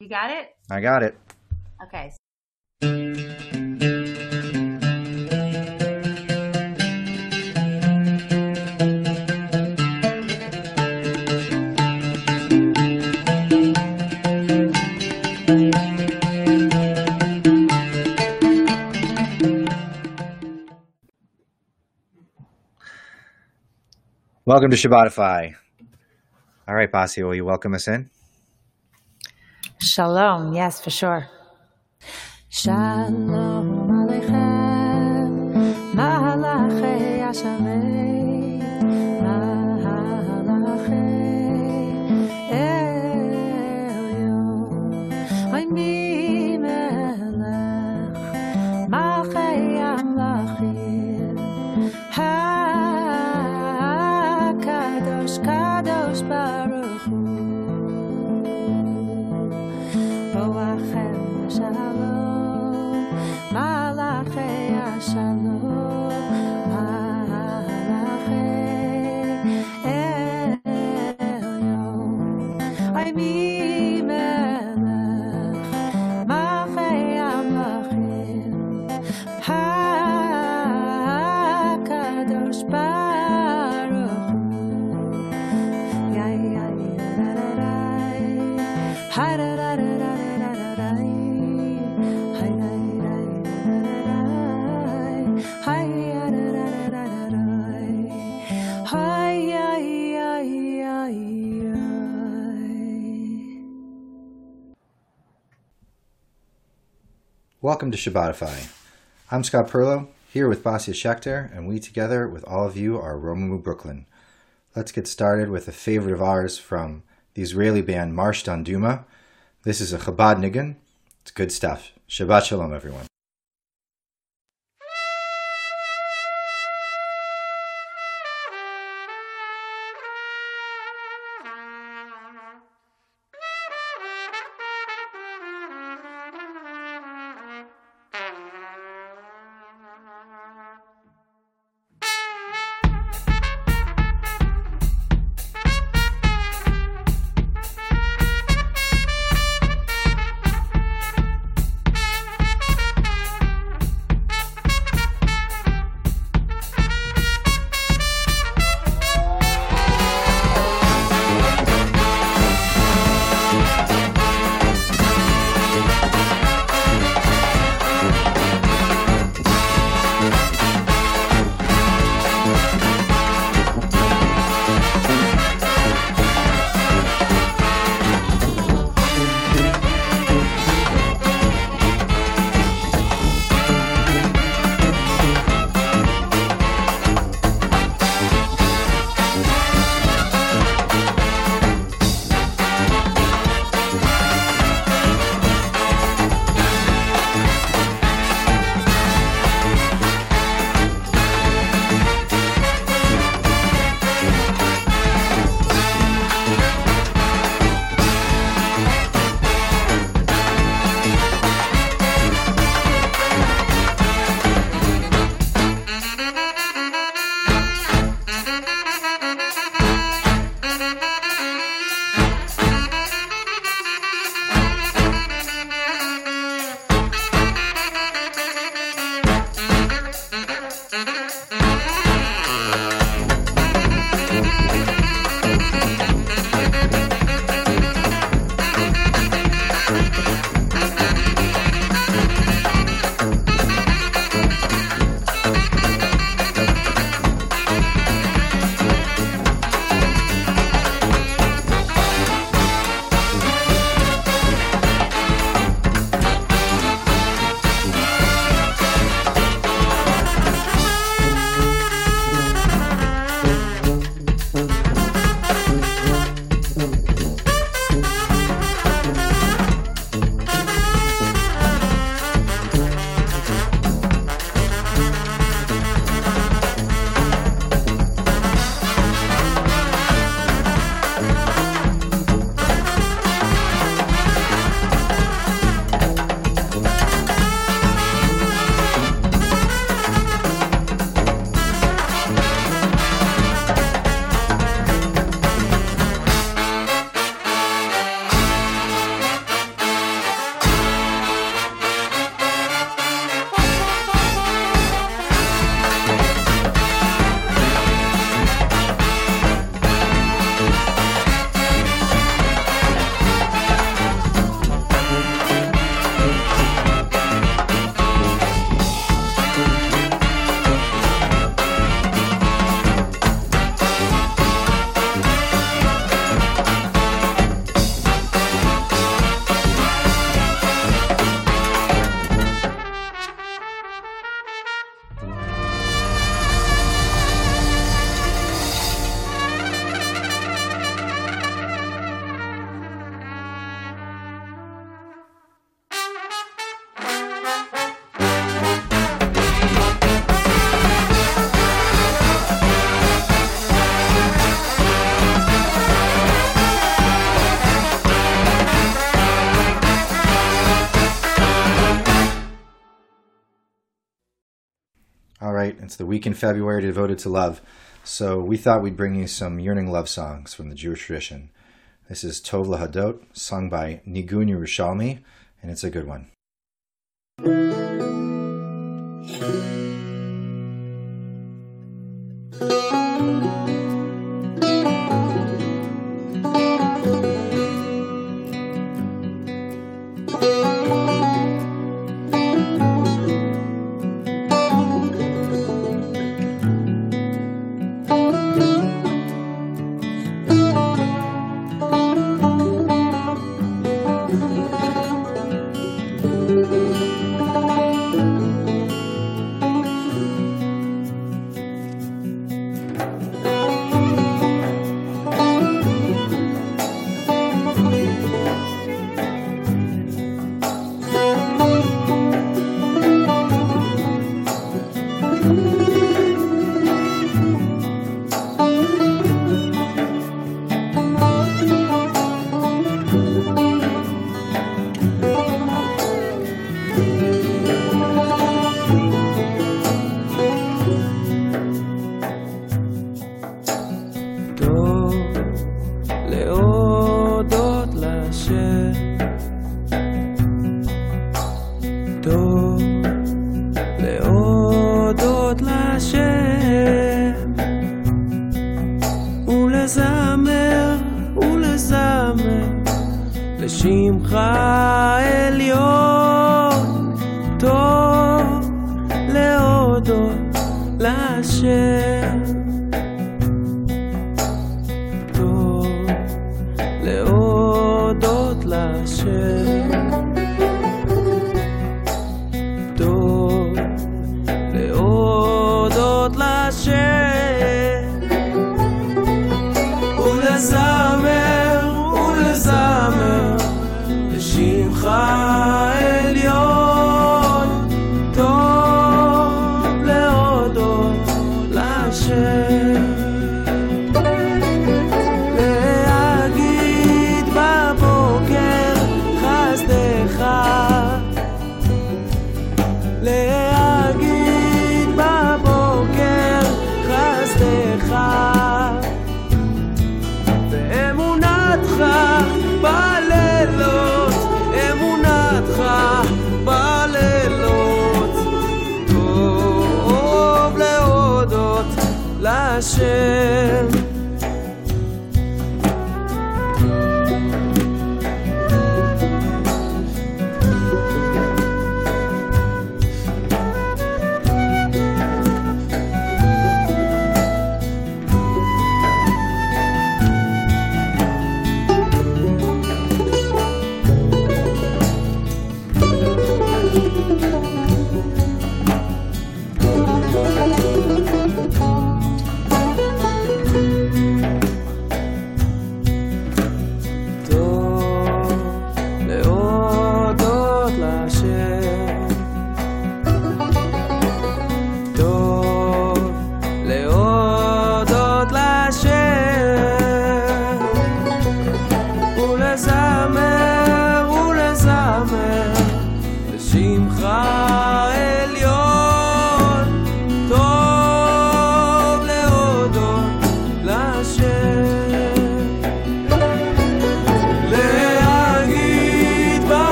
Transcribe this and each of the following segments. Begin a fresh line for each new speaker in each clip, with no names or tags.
You got it?
I got it.
Okay.
Welcome to Shabbatify. All right, Basi, will you welcome us in?
Shalom. Yes, for sure. Shalom
Welcome to Shabbatify. I'm Scott Perlo, here with Basia Schechter, and we together with all of you are Romemu Brooklyn. Let's get started with a favorite of ours from the Israeli band Marsh Dondurma. This is a Chabad Nigun. It's good stuff. Shabbat Shalom, everyone.
Week in February devoted to love. So we thought we'd bring you some yearning love songs from the Jewish tradition. This is Tov Lehodot, sung by Nigun Yerushalmi, and it's a good one.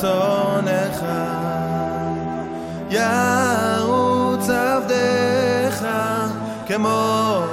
רצונך. ירוץ עבדיך כמו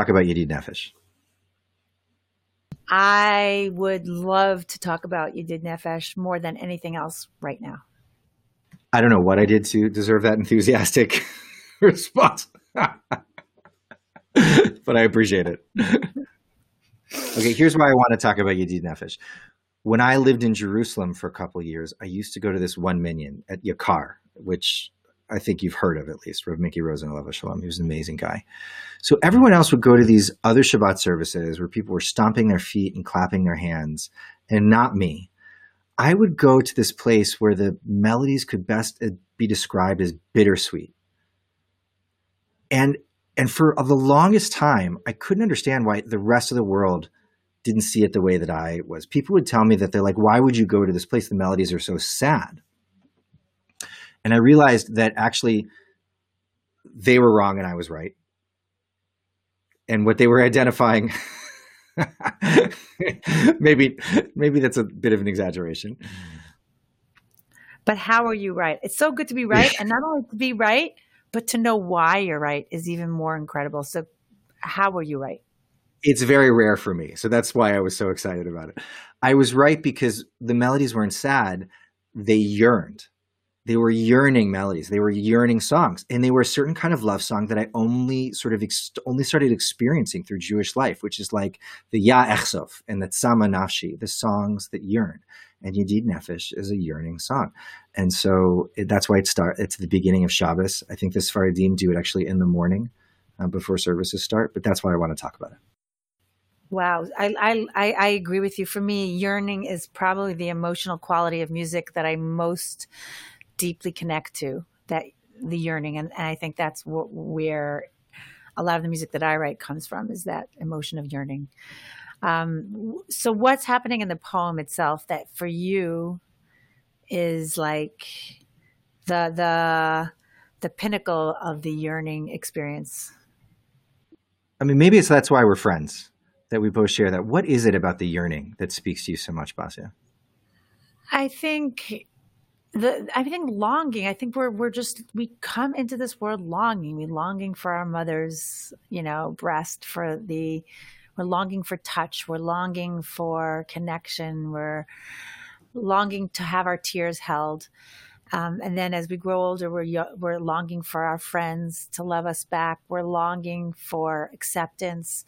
talk about Yedid Nefesh.
I would love to talk about Yedid Nefesh more than anything else right now.
I don't know what I did to deserve that enthusiastic response, but I appreciate it. okay, here's why I want to talk about Yedid Nefesh. When I lived in Jerusalem for a couple of years, I used to go to this one minyan at Yakar, which I think you've heard of at least, Rav Mickey Rosen Shalom. He was an amazing guy. So everyone else would go to these other Shabbat services where people were stomping their feet and clapping their hands and not me, I would go to this place where the melodies could best uh, be described as bittersweet. And and for the longest time, I couldn't understand why the rest of the world didn't see it the way that I was. People would tell me that they're like, "Why would you go to this place? The melodies are so sad." And I realized that actually they were wrong and I was right. And what they were identifying maybe maybe that's a bit of an exaggeration.
But how are you right? It's so good to be right. and not only to be right, but to know why you're right is even more incredible. So, how are you right?
It's very rare for me. So that's why I was so excited about it. I was right because the melodies weren't sad, they yearned. They were yearning melodies. They were yearning songs, and they were a certain kind of love song that I only sort of ex- only started experiencing through Jewish life, which is like the Ya Echsof and the Tzama Nafshi, the songs that yearn. And Yedid Nefesh is a yearning song, and so it, that's why it start. It's the beginning of Shabbos. I think the Sfaradim do it actually in the morning uh, before services start, but that's why I want to talk about it.
Wow, I I I agree with you. For me, yearning is probably the emotional quality of music that I most deeply connect to. That the yearning, and, and I think that's what, where a lot of the music that I write comes from is that emotion of yearning. Um, so, what's happening in the poem itself that for you is like the the the pinnacle of the yearning experience?
I mean, maybe it's that's why we're friends that we both share that. What is it about the yearning that speaks to you so much, Basia?
I think the I think longing. I think we're we're just we come into this world longing. We longing for our mother's, you know, breast, for the we're longing for touch, we're longing for connection, we're longing to have our tears held. Um, and then as we grow older, we're, we're longing for our friends to love us back. We're longing for acceptance.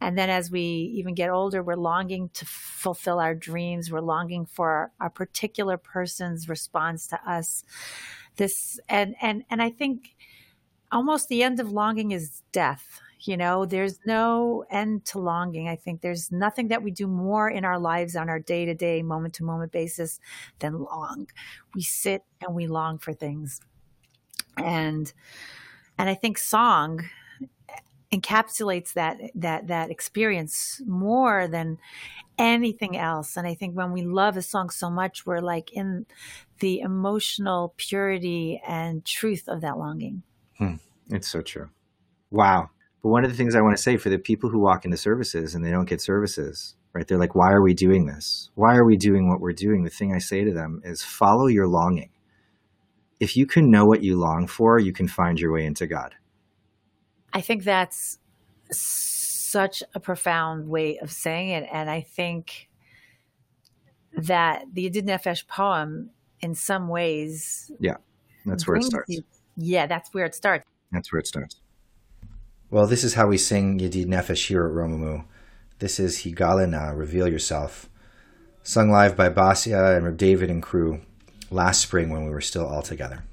And then as we even get older, we're longing to fulfill our dreams. We're longing for a particular person's response to us. This, and, and, and I think almost the end of longing is death. You know, there's no end to longing. I think there's nothing that we do more in our lives on our day to day, moment to moment basis than long. We sit and we long for things. And and I think song encapsulates that that that experience more than anything else and i think when we love a song so much we're like in the emotional purity and truth of that longing
hmm. it's so true wow but one of the things I want to say for the people who walk into services and they don't get services, right? They're like, why are we doing this? Why are we doing what we're doing? The thing I say to them is follow your longing. If you can know what you long for, you can find your way into God.
I think that's such a profound way of saying it. And I think that the Yedid Nefesh poem, in some ways,
yeah, that's where it starts. You,
yeah, that's where it starts.
That's where it starts. Well, this is how we sing Yedid Nefesh here at Romemu. This is Higalena, Reveal Yourself, sung live by Basia and David and crew last spring when we were still all together.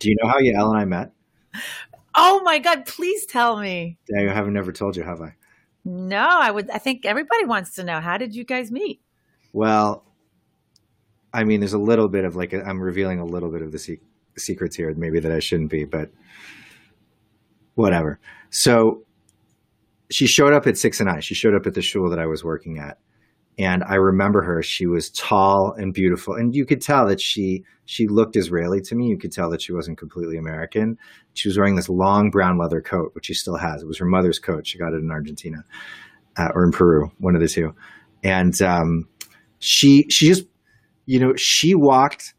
Do you know how Yael and I met?
Oh my God! Please tell me.
I haven't never told you, have I?
No, I would. I think everybody wants to know. How did you guys meet?
Well, I mean, there's a little bit of like I'm revealing a little bit of the se- secrets here, maybe that I shouldn't be, but whatever. So she showed up at Sixth and I. She showed up at the shul that I was working at, and I remember her. She was tall and beautiful, and you could tell that she she looked Israeli to me. You could tell that she wasn't completely American. She was wearing this long brown leather coat, which she still has. It was her mother's coat. She got it in Argentina uh, or in Peru, one of the two. And um, she she just you know she walked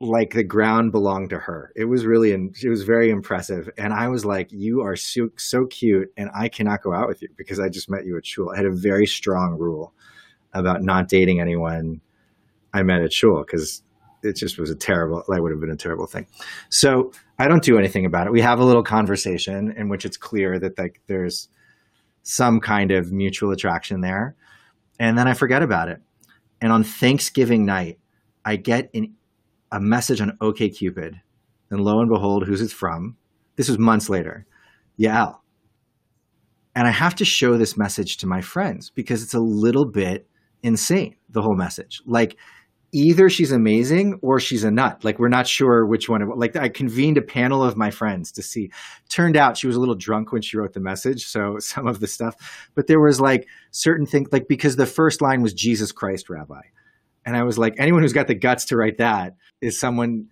like the ground belonged to her. It was really and it was very impressive. And I was like, you are so so cute, and I cannot go out with you because I just met you at shul. I had a very strong rule about not dating anyone I met at shul because it just was a terrible. That would have been a terrible thing. So I don't do anything about it. We have a little conversation in which it's clear that like there's some kind of mutual attraction there, and then I forget about it. And on Thanksgiving night, I get an, a message on OKCupid, and lo and behold, who's it from? This was months later. Yael. And I have to show this message to my friends because it's a little bit insane, the whole message. Like, either she's amazing or she's a nut. Like, we're not sure which one. Like, I convened a panel of my friends to see. Turned out she was a little drunk when she wrote the message. So, some of the stuff, but there was like certain things, like, because the first line was Jesus Christ, Rabbi. And I was like, anyone who's got the guts to write that is someone,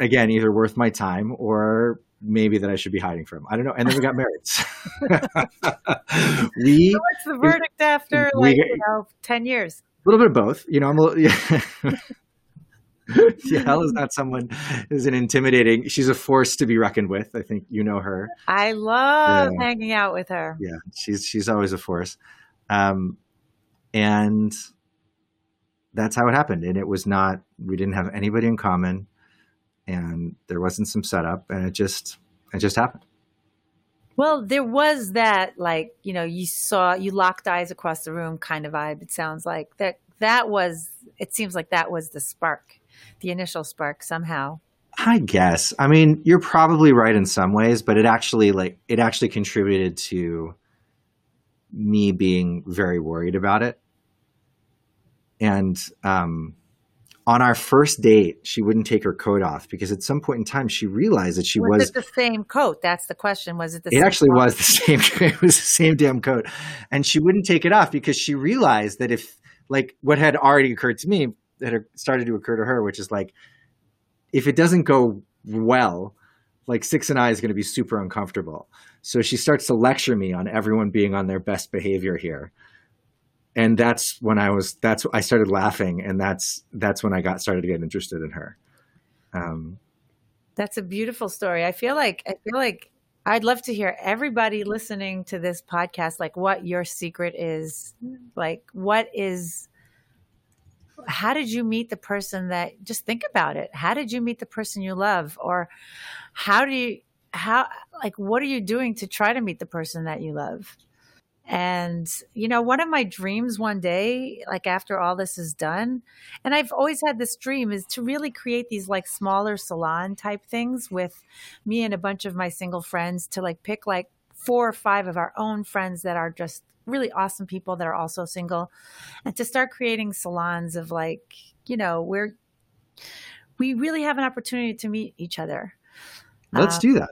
again, either worth my time or maybe that I should be hiding from. I don't know. And then we got married. we
So what's the verdict after
we
like you know ten years?
a little bit of both. You know, I'm a little. Yeah. Yael is not someone is an intimidating. She's a force to be reckoned with. I think you know her.
I love
Yeah.
hanging out with her.
Yeah, she's she's always a force, um, and that's how it happened. And it was not. We didn't have anybody in common, and there wasn't some setup, and it just it just happened.
Well, there was that like you know you saw you locked eyes across the room kind of vibe. It sounds like that. That was. It seems like that was the spark, the initial spark somehow.
I guess. I mean, you're probably right in some ways, but it actually like it actually contributed to me being very worried about it. And um, on our first date, she wouldn't take her coat off because at some point in time she realized that she
was,
was.
it the same coat? That's the question. Was it the
it actually
coat?
was the same. It was the same damn coat, and she wouldn't take it off because she realized that if, like, what had already occurred to me that had started to occur to her, which is like, if it doesn't go well, like Sixth and I is going to be super uncomfortable. So she starts to lecture me on everyone being on their best behavior here, and that's when I was. That's I started laughing, and that's that's when I got started to get interested in her. Um,
That's a beautiful story. I feel like I feel like I'd love to hear everybody listening to this podcast like what your secret is. Like what is how did you meet the person that just think about it. How did you meet the person you love or how do you how like what are you doing to try to meet the person that you love? And, you know, one of my dreams one day, like after all this is done, and I've always had this dream is to really create these like smaller salon type things with me and a bunch of my single friends to like pick like four or five of our own friends that are just really awesome people that are also single and to start creating salons of like, you know, where we really have an opportunity to meet each other.
let's
Um,
do that.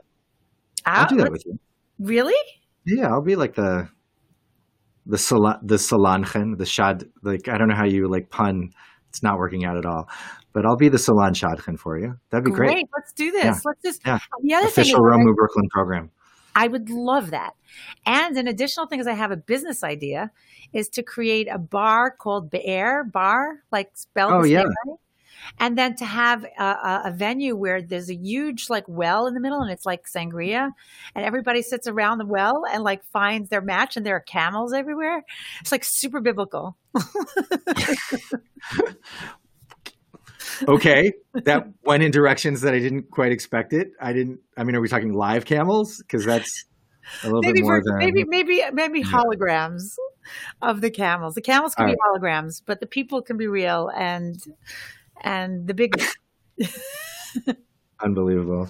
I'll
Ah,
do that with you.
Really?
Yeah, I'll be like the the sala, the salanchen, the shad. Like I don't know how you like pun. It's not working out at all. But I'll be the salan shadchen for you. That'd be great.
Let's do this.
Yeah.
Let's just.
Yeah.
The other thing is,
Official Romemu Brooklyn program.
I would love that. And an additional thing is I have a business idea is to create a bar called Bear Bar, like spelled
Oh, yeah.
And then to have a, a, venue where there's a huge like well in the middle and it's like sangria and everybody sits around the well and like finds their match and there are camels everywhere. It's like super biblical.
Okay, that went in directions that I didn't quite expect it. I didn't. I mean, are we talking live camels? Because that's a little
maybe
bit more than
maybe maybe maybe holograms of the camels. The camels can
All
be holograms, but the people can be real and and the big
Unbelievable.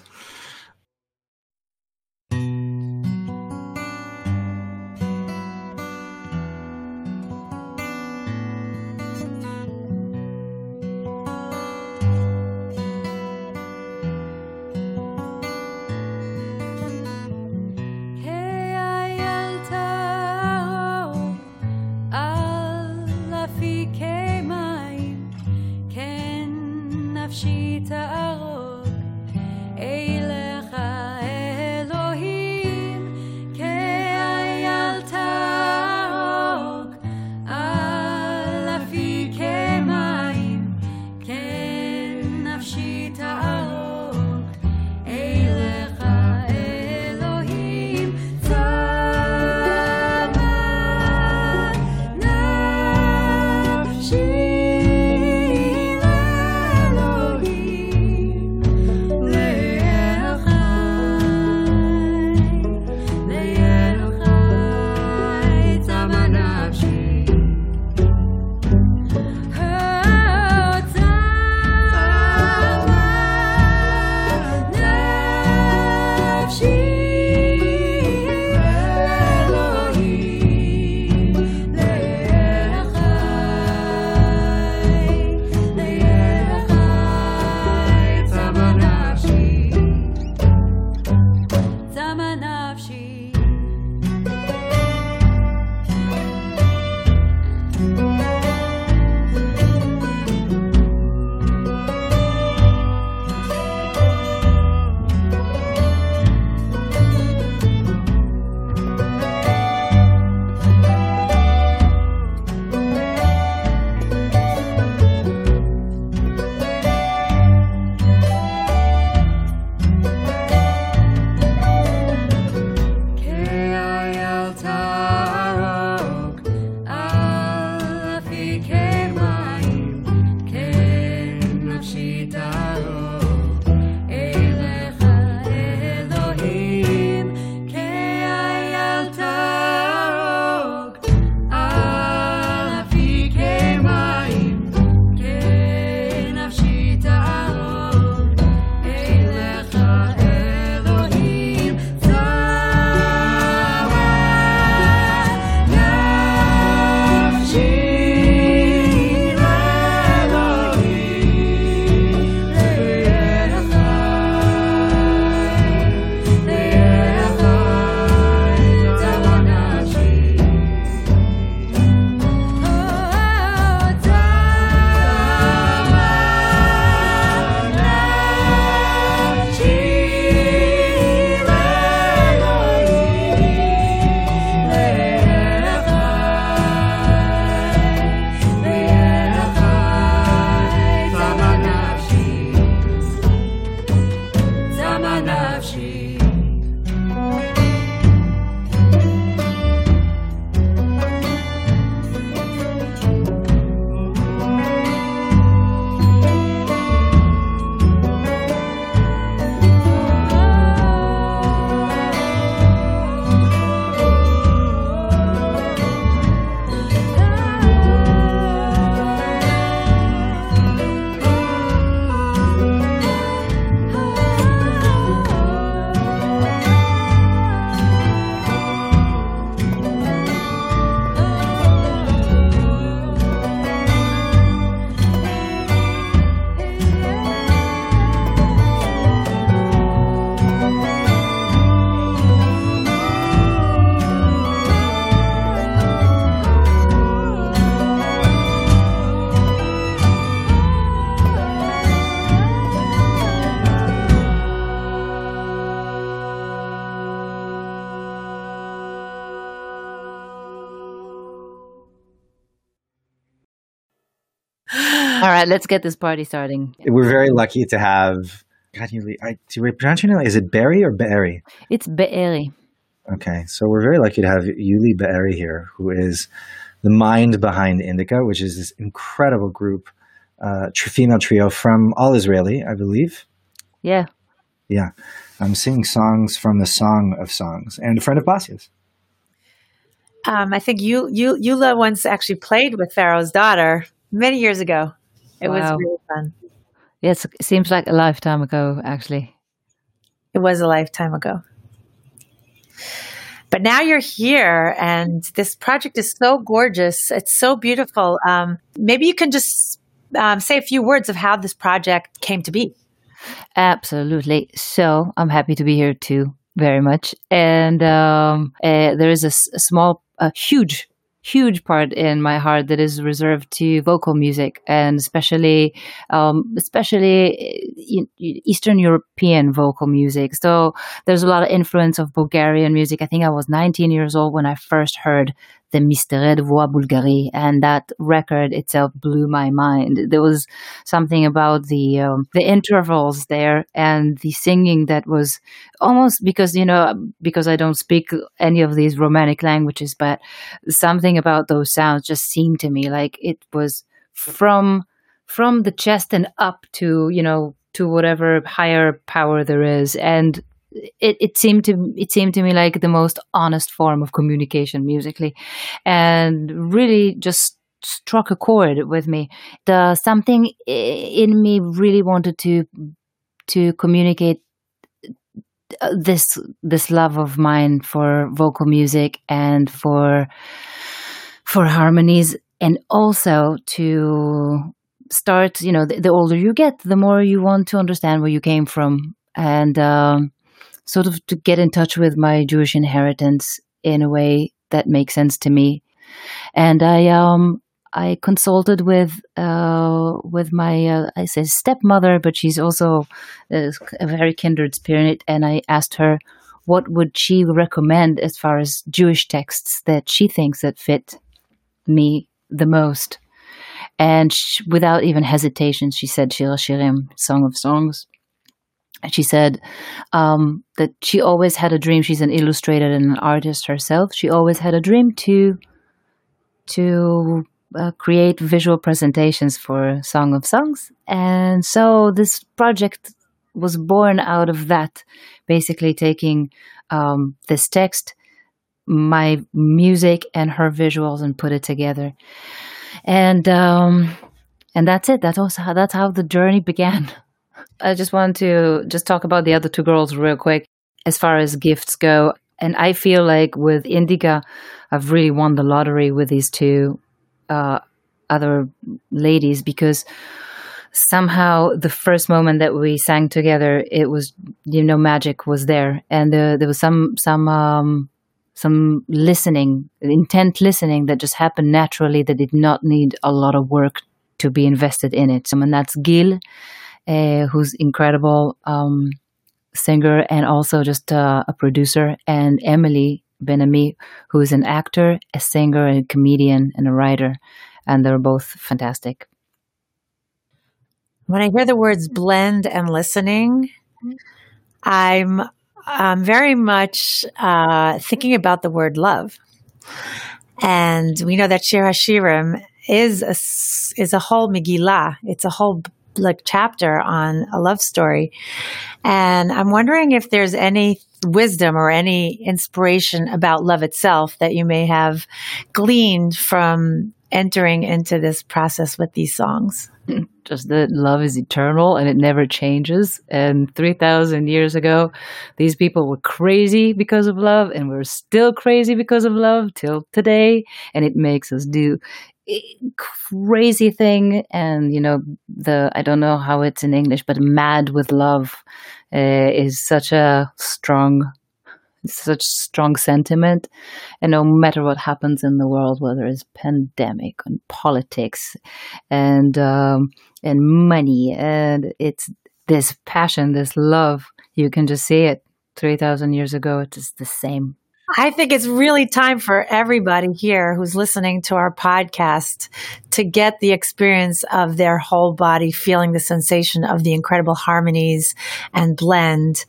All right, let's get this party starting.
We're very lucky to have. God, you, I, do we pronounce your name? Is it Barry or Barry?
It's Be'eri.
Okay, so we're very lucky to have Yuli Be'eri here, who is the mind behind Indica, which is this incredible group, uh, female trio from All Israeli, I believe.
Yeah.
Yeah, I'm singing songs from the Song of Songs, and a friend of Basia's.
Um, I think you, you, Yuli once actually played with Pharaoh's daughter many years ago. It was really fun.
Yes, it seems like a lifetime ago, actually.
It was a lifetime ago. But now you're here, and this project is so gorgeous. It's so beautiful. Um, maybe you can just um, say a few words of how this project came to be.
Absolutely. So I'm happy to be here too, very much. And um, uh, there is a, s- a small, a huge, huge part in my heart that is reserved to vocal music, and especially, um, especially uh, e- Eastern European vocal music. So there's a lot of influence of Bulgarian music. I think I was 19 years old when I first heard the Mystère des Voix Bulgares, and that record itself blew my mind. There was something about the um, the intervals there and the singing that was almost because you know because I don't speak any of these romantic languages, but something about those sounds just seemed to me like it was from from the chest and up to you know to whatever higher power there is and it, it seemed to it seemed to me like the most honest form of communication musically. And really just struck a chord with me. The something in me really wanted to to communicate uh, this this love of mine for vocal music and for for harmonies and also to start you know the, the older you get the more you want to understand where you came from. And um, sort of to get in touch with my jewish inheritance in a way that makes sense to me. And i um i consulted with uh with my uh, i say stepmother but she's also a, very kindred spirit. And i asked her what would she recommend as far as jewish texts that she thinks that fit me the most. And sh- without even hesitation, she said Shir Shirim, Song of Songs. And she said um, that she always had a dream. She's an illustrator and an artist herself. She always had a dream to to uh, create visual presentations for Song of Songs, and so this project was born out of that. Basically, taking um, this text, my music, and her visuals, and put it together and um and that's it that's also how that's how the journey began i just want to just talk about the other two girls real quick as far as gifts go. And i feel like with indica i've really won the lottery with these two uh other ladies because somehow the first moment that we sang together it was you know magic was there. And there, there was some some um some listening, intent listening that just happened naturally that did not need a lot of work to be invested in it. So, and that's Gil, uh, who's incredible um, singer and also just uh, a producer, and Emily Benami, who is an actor, a singer, a comedian, and a writer, and they're both fantastic.
When I hear the words blend and listening, I'm um, very much uh, thinking about the word love. And we know that Shir Hashirim is a, is a whole Megillah. It's a whole like chapter on a love story. And I'm wondering if there's any wisdom or any inspiration about love itself that you may have gleaned from entering into this process with these songs.
just that love is eternal and it never changes. And 3,000 years ago, these people were crazy because of love, and we're still crazy because of love till today. And it makes us do crazy thing. And, you know, the, I don't know how it's in English, but mad with love uh, is such a strong such strong sentiment and no matter what happens in the world whether it's pandemic and politics and um, and money and it's this passion this love you can just see it 3000 years ago it's the same
I think it's really time for everybody here who's listening to our podcast to get the experience of their whole body feeling the sensation of the incredible harmonies and blend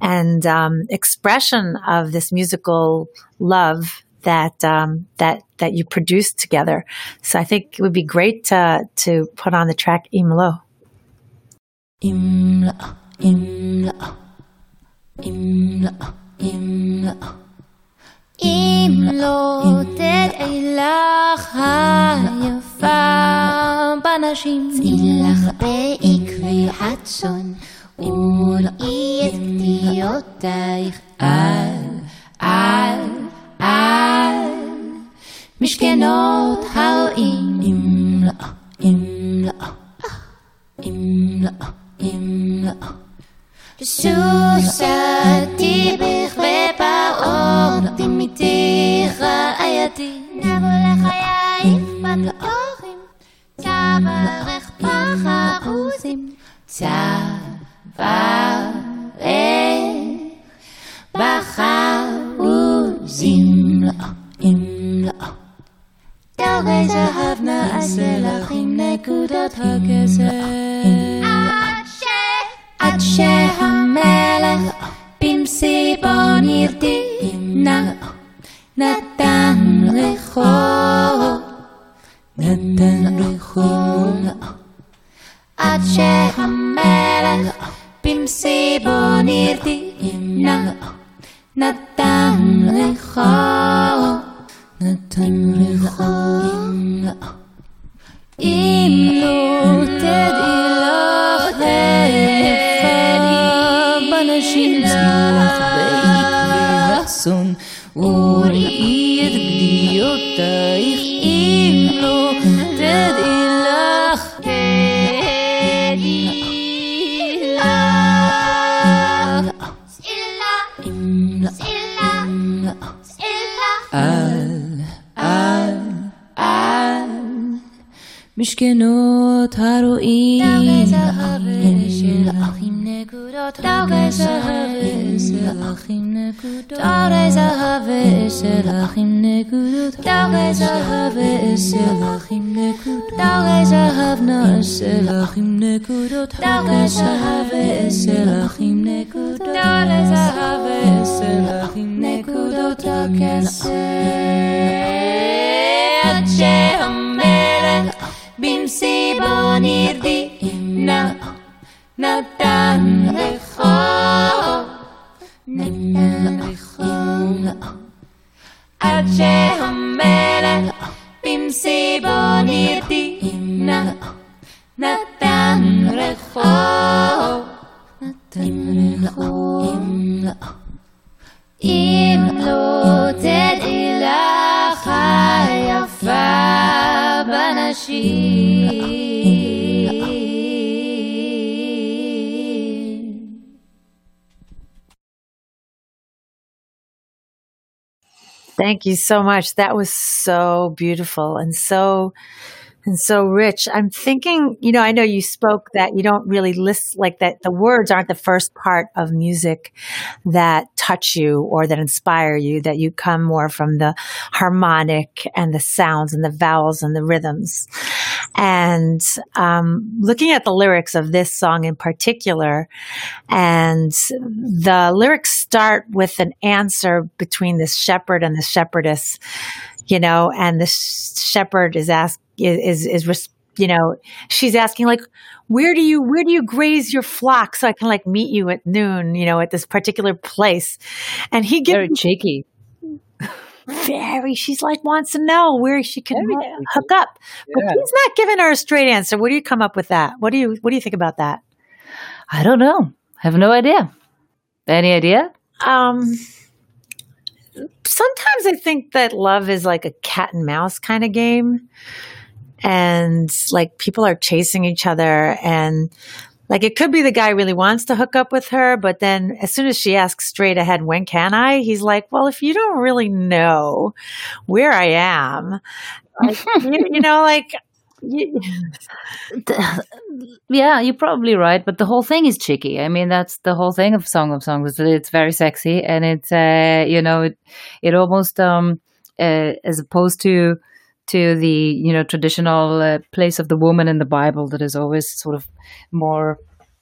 and um, expression of this musical love that um, that that you produced together. So I think it would be great to to put on the track Imlo.
Imla, Imla, Imla, Imla. אם לא תדעי לך היפה בנשים, צאי לך בעקבי הצאן, ומולאי את קטיעותייך על, על, על. משכנות הרעים. אם לא, אם לא, אם לא, אם לא. שושתי בכבי פרעה, נותנים איתי רעייתי. נבו לחייך בת לאורים, תברך בחרוזים. תברך בחרוזים לאורים לאור. דרי זהב נעשה לך עם נקודות לא. הכסף. na, pimsi. עד שהמלך במסיבון ירדינה נתן רחוב נתן רחוב אם לא תדעי לך היפה בנשים
Thank you so much. That was so beautiful and so and so rich. I'm thinking, you know, I know you spoke that you don't really list like that. The words aren't the first part of music that touch you or that inspire you, that you come more from the harmonic and the sounds and the vowels and the rhythms. And um, looking at the lyrics of this song in particular, and the lyrics start with an answer between this shepherd and the shepherdess, you know, and the shepherd is asked is is, is you know she's asking like where do you where do you graze your flock so I can like meet you at noon, you know, at this particular place, and he gives
Very cheeky.
Very she's like wants to know where she can hook up but
Yeah.
he's not giving her a straight answer what do you come up with that what do you what do you think about that
I don't know. I have no idea. Any idea?
um sometimes i think that love is like a cat and mouse kind of game and like people are chasing each other and like it could be the guy really wants to hook up with her but then as soon as she asks straight ahead when can i he's like well if you don't really know where i am like, you, you know like you,
yeah, you're probably right, but the whole thing is cheeky. I mean, that's the whole thing of Song of Songs. It's very sexy, and it's uh, you know, it it almost um, uh, as opposed to to the you know traditional uh, place of the woman in the Bible that is always sort of more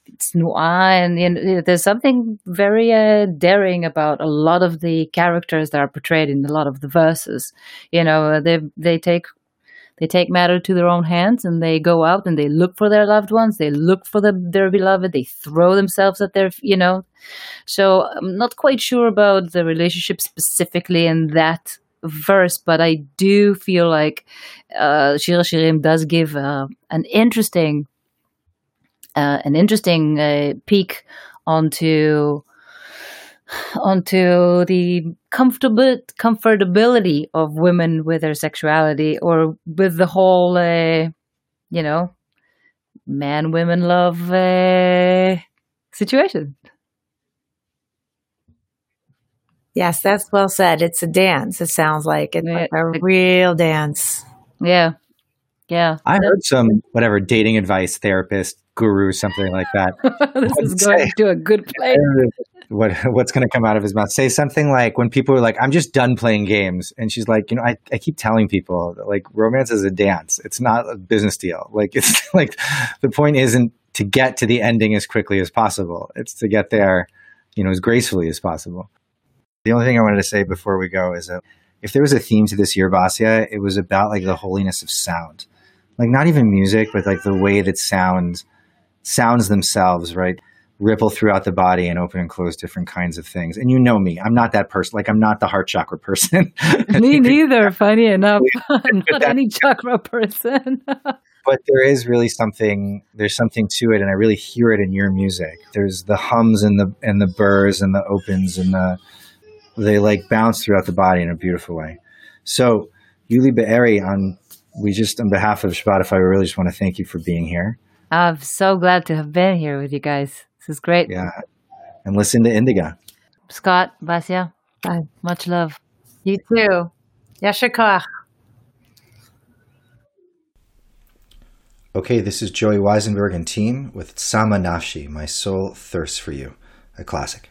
it's noir, and there's something very uh, daring about a lot of the characters that are portrayed in a lot of the verses. You know, they they take they take matter to their own hands and they go out and they look for their loved ones they look for the, their beloved they throw themselves at their you know so i'm not quite sure about the relationship specifically in that verse but i do feel like uh, shirim does give uh, an interesting uh, an interesting uh, peek onto onto the comfortable comfortability of women with their sexuality or with the whole uh, you know man women love uh, situation
Yes, that's well said. It's a dance. It sounds like it's like a real dance.
yeah yeah
I heard some whatever dating advice therapist guru something like that.
this is
What'd
going
say?
to a good place
what what's going to come out of his mouth? Say something like when people are like, "I'm just done playing games," and she's like, "You know, I, I keep telling people that, like romance is a dance. It's not a business deal. Like it's like the point isn't to get to the ending as quickly as possible. It's to get there, you know, as gracefully as possible." The only thing I wanted to say before we go is that if there was a theme to this year, Basia, it was about like the holiness of sound, like not even music, but like the way that sound sounds themselves, right? Ripple throughout the body and open and close different kinds of things. And you know me, I'm not that person. Like I'm not the heart chakra person.
me neither funny enough i'm not any chakra person
but there is really something. There's something to it, and I really hear it in your music. There's the hums and the and the burrs and the opens and the they like bounce throughout the body in a beautiful way. So Yuli Be'eri, on we just on behalf of Spotify, we really just want to thank you for being here.
i'm so glad to have been here with you guys this is great
Yeah, and listen to Indigo.
scott basia
Bye.
much love
You too. Yasher koach.
Okay, this is Joey Weisenberg and team with Tzama Nafshi, My Soul Thirsts for You, a classic.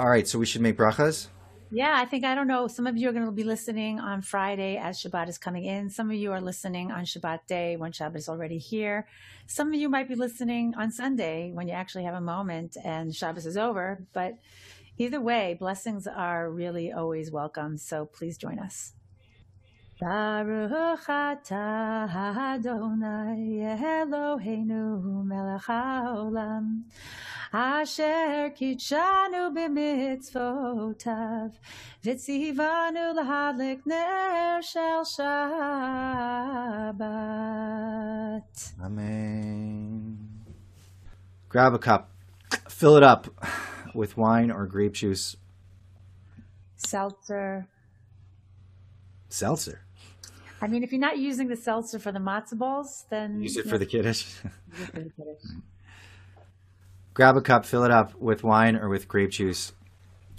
All right, so we should make brachas.
Yeah, I think I don't know. Some of you are going to be listening on Friday as Shabbat is coming in. Some of you are listening on Shabbat day when Shabbat is already here. Some of you might be listening on Sunday when you actually have a moment and Shabbat is over. But either way, blessings are really always welcome. So please join us. Baruch atah Adonai Eloheinu melech haolam Asher kitshanu b'mitzvotav V'tzivanu l'hadlik ner shel Shabbat
Amen. Grab a cup, fill it up with wine or grape juice,
Seltzer.
seltzer.
I mean, if you're not using the seltzer for the matzo balls, then
Use it for the kiddush.
for the kiddush.
Grab a cup, fill it up with wine or with grape juice,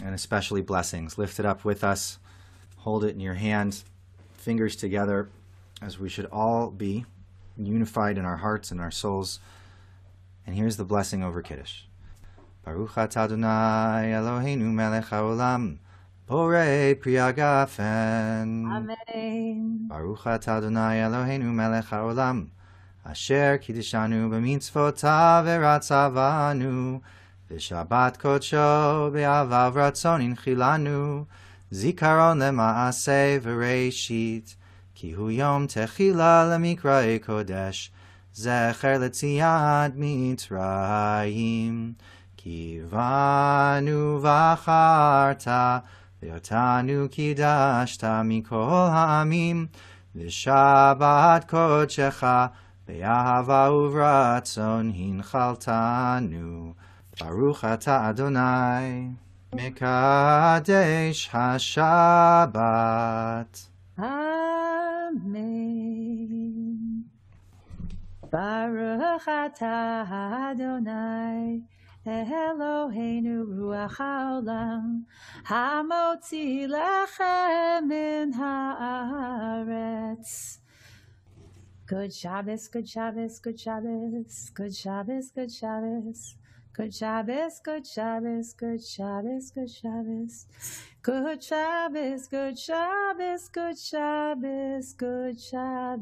and especially blessings. Lift it up with us. Hold it in your hand, fingers together, as we should all be unified in our hearts and our souls. And here's the blessing over Kiddush. Baruch atah Adonai Eloheinu melech haolam, borei pri hagafen.
Amen.
Baruch atah Adonai Eloheinu melech haolam, asher kiddishanu b'mitzvotav v'ratzavanu, v'shabbat kodsho be'avav ratzon inchilanu, zikaron lema'aseh v'reishit, ki hu yom techila lemikrae kodesh, zecher letziyad mitzrayim, ki vanu v'acharta, ואותנו קידשת מכל העמים, ושבת קודשך באהבה וברצון הנחלתנו. ברוך אתה אדוני, מקדש השבת.
Amen. Baruch atah Adonai Eloheinu ruach haolam hamotzi lechem min haaretz. Good Shabbos, good Shabbos, good Shabbos, good Shabbos, good Shabbos. Good Shabbos, good Shabbos, good Shabbos, good Shabbos. Good Shabbos, good Shabbos, good Shabbos, good Shabbos.